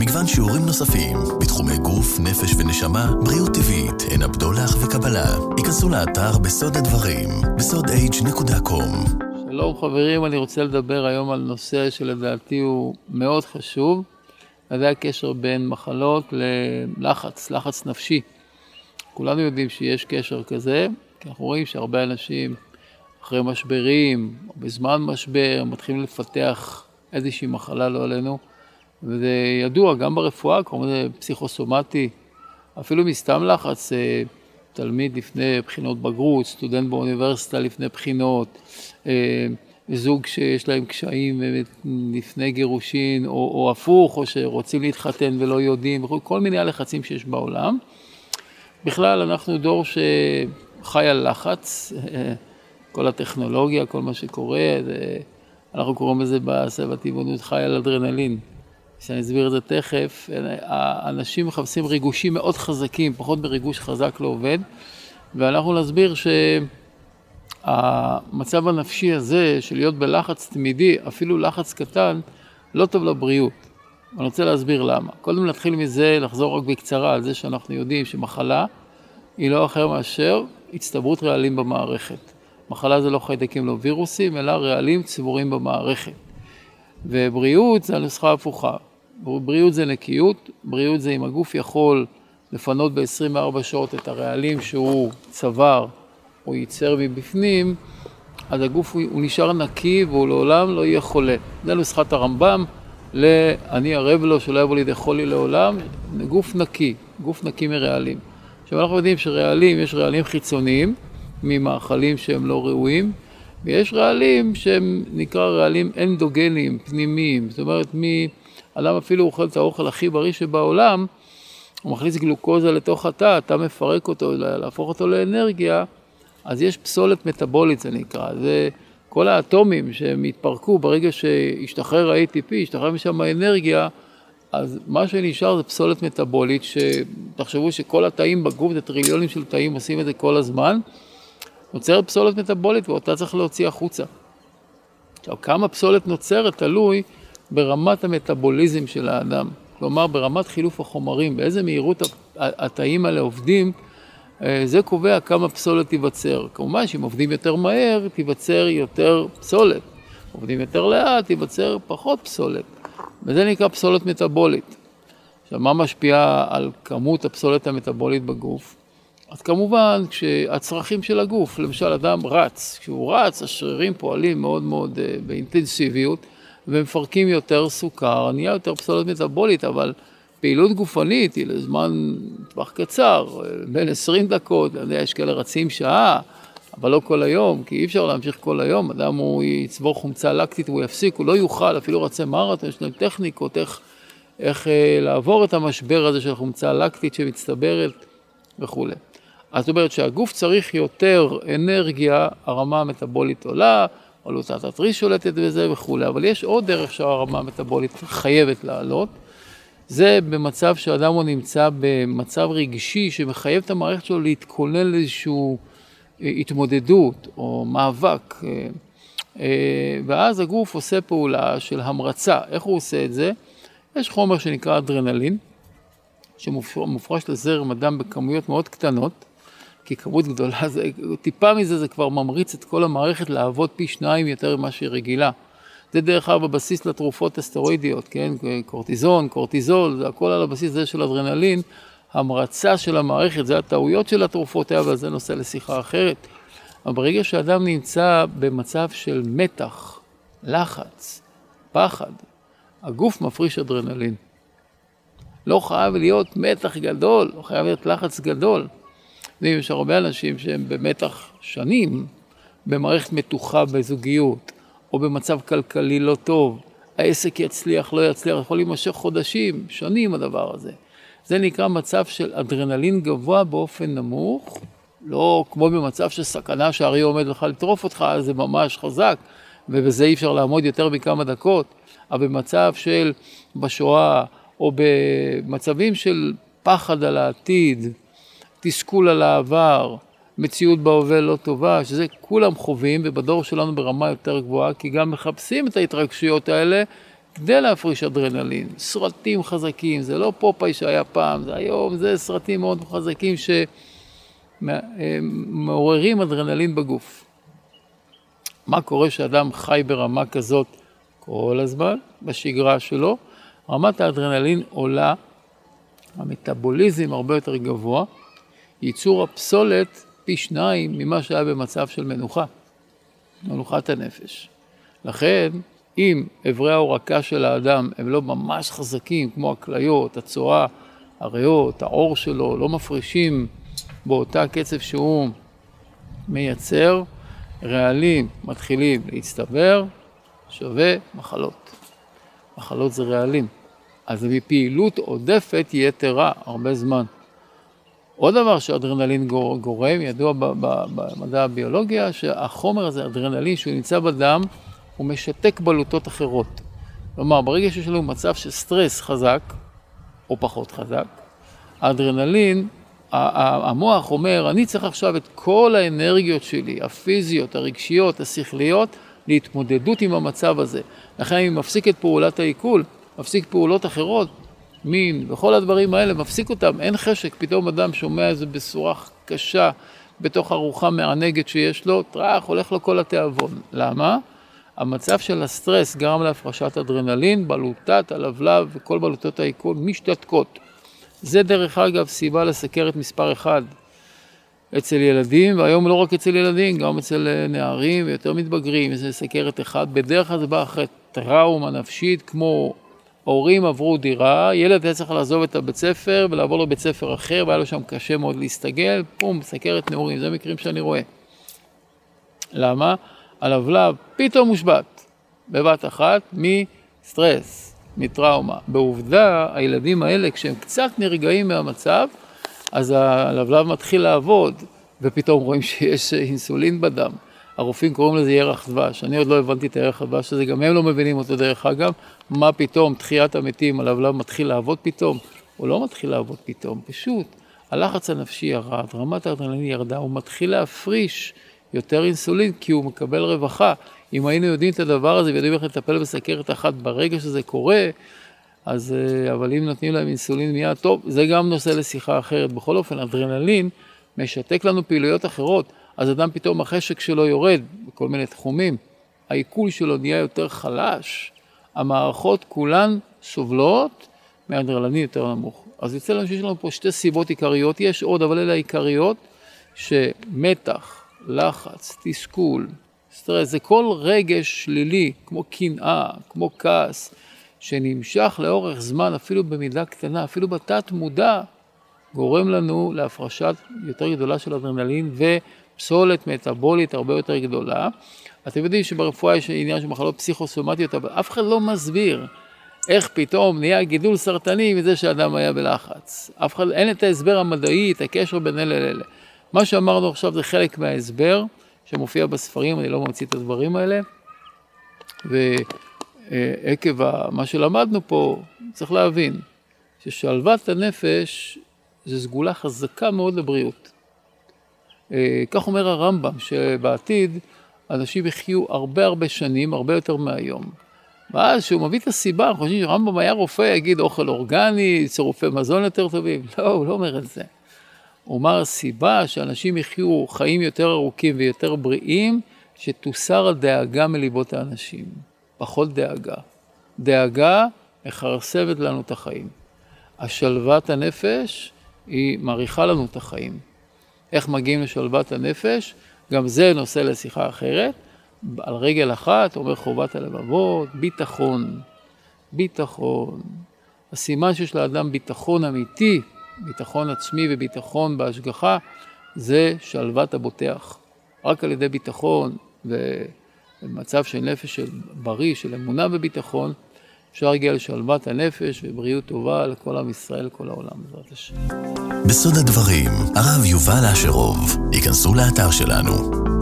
מגוון שיעורים נוספים בתחומי גוף, נפש ונשמה, בריאות טבעית, עין הבדולח וקבלה. היכנסו לאתר בסוד הדברים, בסודh.com. שלום חברים, אני רוצה לדבר היום על נושא שלדעתי הוא מאוד חשוב, וזה הקשר בין מחלות ללחץ, לחץ נפשי. כולנו יודעים שיש קשר כזה, כי אנחנו רואים שהרבה אנשים אחרי משברים, או בזמן משבר, מתחילים לפתח איזושהי מחלה לא עלינו, וזה ידוע גם ברפואה, קוראים לזה פסיכוסומטי, אפילו מסתם לחץ, אה, תלמיד לפני בחינות בגרות, סטודנט באוניברסיטה לפני בחינות, אה, זוג שיש להם קשיים לפני גירושין, או, או הפוך, או שרוצים להתחתן ולא יודעים, כל מיני הלחצים שיש בעולם. בכלל, אנחנו דור שחי על לחץ, כל הטכנולוגיה, כל מה שקורה, זה, אנחנו קוראים לזה בסבב הטבעונות חי על אדרנלין. שאני אסביר את זה תכף, האנשים מחפשים ריגושים מאוד חזקים, פחות בריגוש חזק לא עובד, ואנחנו נסביר שהמצב הנפשי הזה של להיות בלחץ תמידי, אפילו לחץ קטן, לא טוב לבריאות. אני רוצה להסביר למה. קודם נתחיל מזה, לחזור רק בקצרה על זה שאנחנו יודעים שמחלה היא לא אחר מאשר הצטברות רעלים במערכת. מחלה זה לא חיידקים, לא וירוסים, אלא רעלים צבורים במערכת. ובריאות זה הנוסחה ההפוכה. בריאות זה נקיות, בריאות זה אם הגוף יכול לפנות ב-24 שעות את הרעלים שהוא צבר או ייצר מבפנים, אז הגוף הוא, הוא נשאר נקי והוא לעולם לא יהיה חולה. זה נוסחת הרמב"ם, ל"אני ערב לו שלא יבוא לידי חולי לעולם", גוף נקי, גוף נקי מרעלים. עכשיו אנחנו יודעים שרעלים, יש רעלים חיצוניים ממאכלים שהם לא ראויים, ויש רעלים שהם נקרא רעלים אנדוגניים, פנימיים, זאת אומרת אדם אפילו אוכל את האוכל הכי בריא שבעולם, הוא מכניס גלוקוזה לתוך התא, אתה מפרק אותו, להפוך אותו לאנרגיה, אז יש פסולת מטבולית זה נקרא, זה כל האטומים שהם התפרקו ברגע שהשתחרר ה-ATP, השתחרר משם האנרגיה, אז מה שנשאר זה פסולת מטבולית, שתחשבו שכל התאים בגוף, זה טריליונים של תאים עושים את זה כל הזמן, נוצרת פסולת מטבולית ואותה צריך להוציא החוצה. עכשיו, כמה פסולת נוצרת תלוי ברמת המטאבוליזם של האדם, כלומר ברמת חילוף החומרים, באיזה מהירות התאים האלה עובדים, אה, זה קובע כמה פסולת תיווצר. כמובן שאם עובדים יותר מהר, תיווצר יותר פסולת. עובדים יותר לאט, תיווצר פחות פסולת. וזה נקרא פסולת מטאבולית. עכשיו, מה משפיע על כמות הפסולת המטאבולית בגוף? אז כמובן, כשהצרכים של הגוף, למשל אדם רץ, כשהוא רץ, השרירים פועלים מאוד מאוד uh, באינטנסיביות, ומפרקים יותר סוכר, נהיה יותר פסולת מטבולית, אבל פעילות גופנית היא לזמן טווח קצר, בין 20 דקות, אני יודע, יש כאלה רצים שעה, אבל לא כל היום, כי אי אפשר להמשיך כל היום, אדם הוא יצבור חומצה לקטית והוא יפסיק, הוא לא יוכל, אפילו רצי מרתון, יש להם טכניקות איך, איך אה, לעבור את המשבר הזה של חומצה לקטית שמצטברת וכולי. אז זאת אומרת שהגוף צריך יותר אנרגיה, הרמה המטבולית עולה, עלותת התריס שולטת בזה וכולי, אבל יש עוד דרך שהרמה המטבולית חייבת לעלות, זה במצב שאדם הוא נמצא במצב רגשי שמחייב את המערכת שלו להתכונן לאיזושהי אה, התמודדות או מאבק, אה, אה, ואז הגוף עושה פעולה של המרצה. איך הוא עושה את זה? יש חומר שנקרא אדרנלין, שמופרש לזרם אדם בכמויות מאוד קטנות, כי כמות גדולה, זה, טיפה מזה זה כבר ממריץ את כל המערכת לעבוד פי שניים יותר ממה שהיא רגילה. זה דרך אגב בבסיס לתרופות הסטרואידיות, כן? קורטיזון, קורטיזול, זה הכל על הבסיס הזה של אדרנלין. המרצה של המערכת, זה הטעויות של התרופות, אבל זה נושא לשיחה אחרת. אבל ברגע שאדם נמצא במצב של מתח, לחץ, פחד, הגוף מפריש אדרנלין. לא חייב להיות מתח גדול, לא חייב להיות לחץ גדול. יש הרבה אנשים שהם במתח שנים, במערכת מתוחה בזוגיות, או במצב כלכלי לא טוב, העסק יצליח, לא יצליח, יכול להימשך חודשים, שנים הדבר הזה. זה נקרא מצב של אדרנלין גבוה באופן נמוך, לא כמו במצב של סכנה שהאריה עומד לך לטרוף אותך, אז זה ממש חזק, ובזה אי אפשר לעמוד יותר מכמה דקות, אבל במצב של בשואה, או במצבים של פחד על העתיד, תסכול על העבר, מציאות בהווה לא טובה, שזה כולם חווים, ובדור שלנו ברמה יותר גבוהה, כי גם מחפשים את ההתרגשויות האלה כדי להפריש אדרנלין. סרטים חזקים, זה לא פופאי שהיה פעם, זה היום, זה סרטים מאוד חזקים שמעוררים אדרנלין בגוף. מה קורה כשאדם חי ברמה כזאת כל הזמן, בשגרה שלו? רמת האדרנלין עולה, המטאבוליזם הרבה יותר גבוה, ייצור הפסולת פי שניים ממה שהיה במצב של מנוחה, מנוחת הנפש. לכן, אם אברי ההורקה של האדם הם לא ממש חזקים, כמו הכליות, הצואה, הריאות, העור שלו, לא מפרישים באותה קצב שהוא מייצר, רעלים מתחילים להצטבר, שווה מחלות. מחלות זה רעלים. אז מפעילות עודפת יתרה הרבה זמן. עוד דבר שאדרנלין גורם, ידוע במדע הביולוגיה, שהחומר הזה, אדרנלין, שהוא נמצא בדם, הוא משתק בלוטות אחרות. כלומר, ברגע שיש לנו מצב של סטרס חזק, או פחות חזק, האדרנלין, המוח אומר, אני צריך עכשיו את כל האנרגיות שלי, הפיזיות, הרגשיות, השכליות, להתמודדות עם המצב הזה. לכן אני מפסיק את פעולת העיכול, מפסיק פעולות אחרות, מין וכל הדברים האלה, מפסיק אותם, אין חשק, פתאום אדם שומע איזה בשורה קשה בתוך ארוחה מענגת שיש לו, טראח, הולך לו כל התיאבון. למה? המצב של הסטרס גרם להפרשת אדרנלין, בלוטת, הלבלב וכל בלוטות העיכול משתתקות. זה דרך אגב סיבה לסכרת מספר אחד אצל ילדים, והיום לא רק אצל ילדים, גם אצל אה, נערים ויותר מתבגרים, זה סכרת אחד. בדרך כלל זה בא אחרי טראומה נפשית, כמו הורים עברו דירה, ילד היה צריך לעזוב את הבית ספר ולעבור לבית ספר אחר, והיה לו שם קשה מאוד להסתגל, פום, סכרת נעורים, זה מקרים שאני רואה. למה? הלבלב פתאום מושבת, בבת אחת, מסטרס, מטראומה. בעובדה, הילדים האלה, כשהם קצת נרגעים מהמצב, אז הלבלב מתחיל לעבוד, ופתאום רואים שיש אינסולין בדם. הרופאים קוראים לזה ירח דבש. אני עוד לא הבנתי את הירח הדבש הזה, גם הם לא מבינים אותו דרך אגב. מה פתאום, תחיית המתים, הלבלב מתחיל לעבוד פתאום? הוא לא מתחיל לעבוד פתאום, פשוט. הלחץ הנפשי ירד, רמת האדרנלין ירדה, הוא מתחיל להפריש יותר אינסולין כי הוא מקבל רווחה. אם היינו יודעים את הדבר הזה ויודעים איך לטפל בסכרת אחת ברגע שזה קורה, אז, אה, אבל אם נותנים להם אינסולין מיד, טוב, זה גם נושא לשיחה אחרת. בכל אופן, אדרנלין משתק לנו פעילויות אחרות, אז אדם פתאום החשק שלו יורד בכל מיני תחומים, העיכול שלו נהיה יותר חלש, המערכות כולן סובלות מאדרנלין יותר נמוך. אז יוצא לנו שיש לנו פה שתי סיבות עיקריות, יש עוד, אבל אלה העיקריות, שמתח, לחץ, תסכול, סטרס, זה כל רגש שלילי, כמו קנאה, כמו כעס, שנמשך לאורך זמן, אפילו במידה קטנה, אפילו בתת מודע, גורם לנו להפרשת יותר גדולה של אדרנלין ופסולת מטאבולית הרבה יותר גדולה. אתם יודעים שברפואה יש עניין של מחלות פסיכוסומטיות, אבל אף אחד לא מסביר איך פתאום נהיה גידול סרטני מזה שאדם היה בלחץ. אף אחד, אין את ההסבר המדעי, את הקשר בין אלה לאלה. מה שאמרנו עכשיו זה חלק מההסבר שמופיע בספרים, אני לא ממציא את הדברים האלה. ועקב מה שלמדנו פה, צריך להבין ששלוות הנפש זה סגולה חזקה מאוד לבריאות. אה, כך אומר הרמב"ם, שבעתיד אנשים יחיו הרבה הרבה שנים, הרבה יותר מהיום. ואז כשהוא מביא את הסיבה, אנחנו חושבים שרמב"ם היה רופא, יגיד אוכל אורגני, צירופי מזון יותר טובים. לא, הוא לא אומר את זה. הוא אמר, הסיבה שאנשים יחיו חיים יותר ארוכים ויותר בריאים, שתוסר הדאגה מליבות האנשים. פחות דאגה. דאגה מכרסבת לנו את החיים. השלוות הנפש היא מאריכה לנו את החיים. איך מגיעים לשלוות הנפש? גם זה נושא לשיחה אחרת. על רגל אחת אומר חובת הלבבות, ביטחון. ביטחון. הסימן שיש לאדם ביטחון אמיתי ביטחון עצמי וביטחון בהשגחה, זה שלוות הבוטח. רק על ידי ביטחון ומצב של נפש של בריא, של אמונה וביטחון, אפשר להגיע לשלוות הנפש ובריאות טובה לכל עם ישראל, לכל העולם, בעזרת השם. בסוד הדברים, הרב יובל אשרוב, ייכנסו לאתר שלנו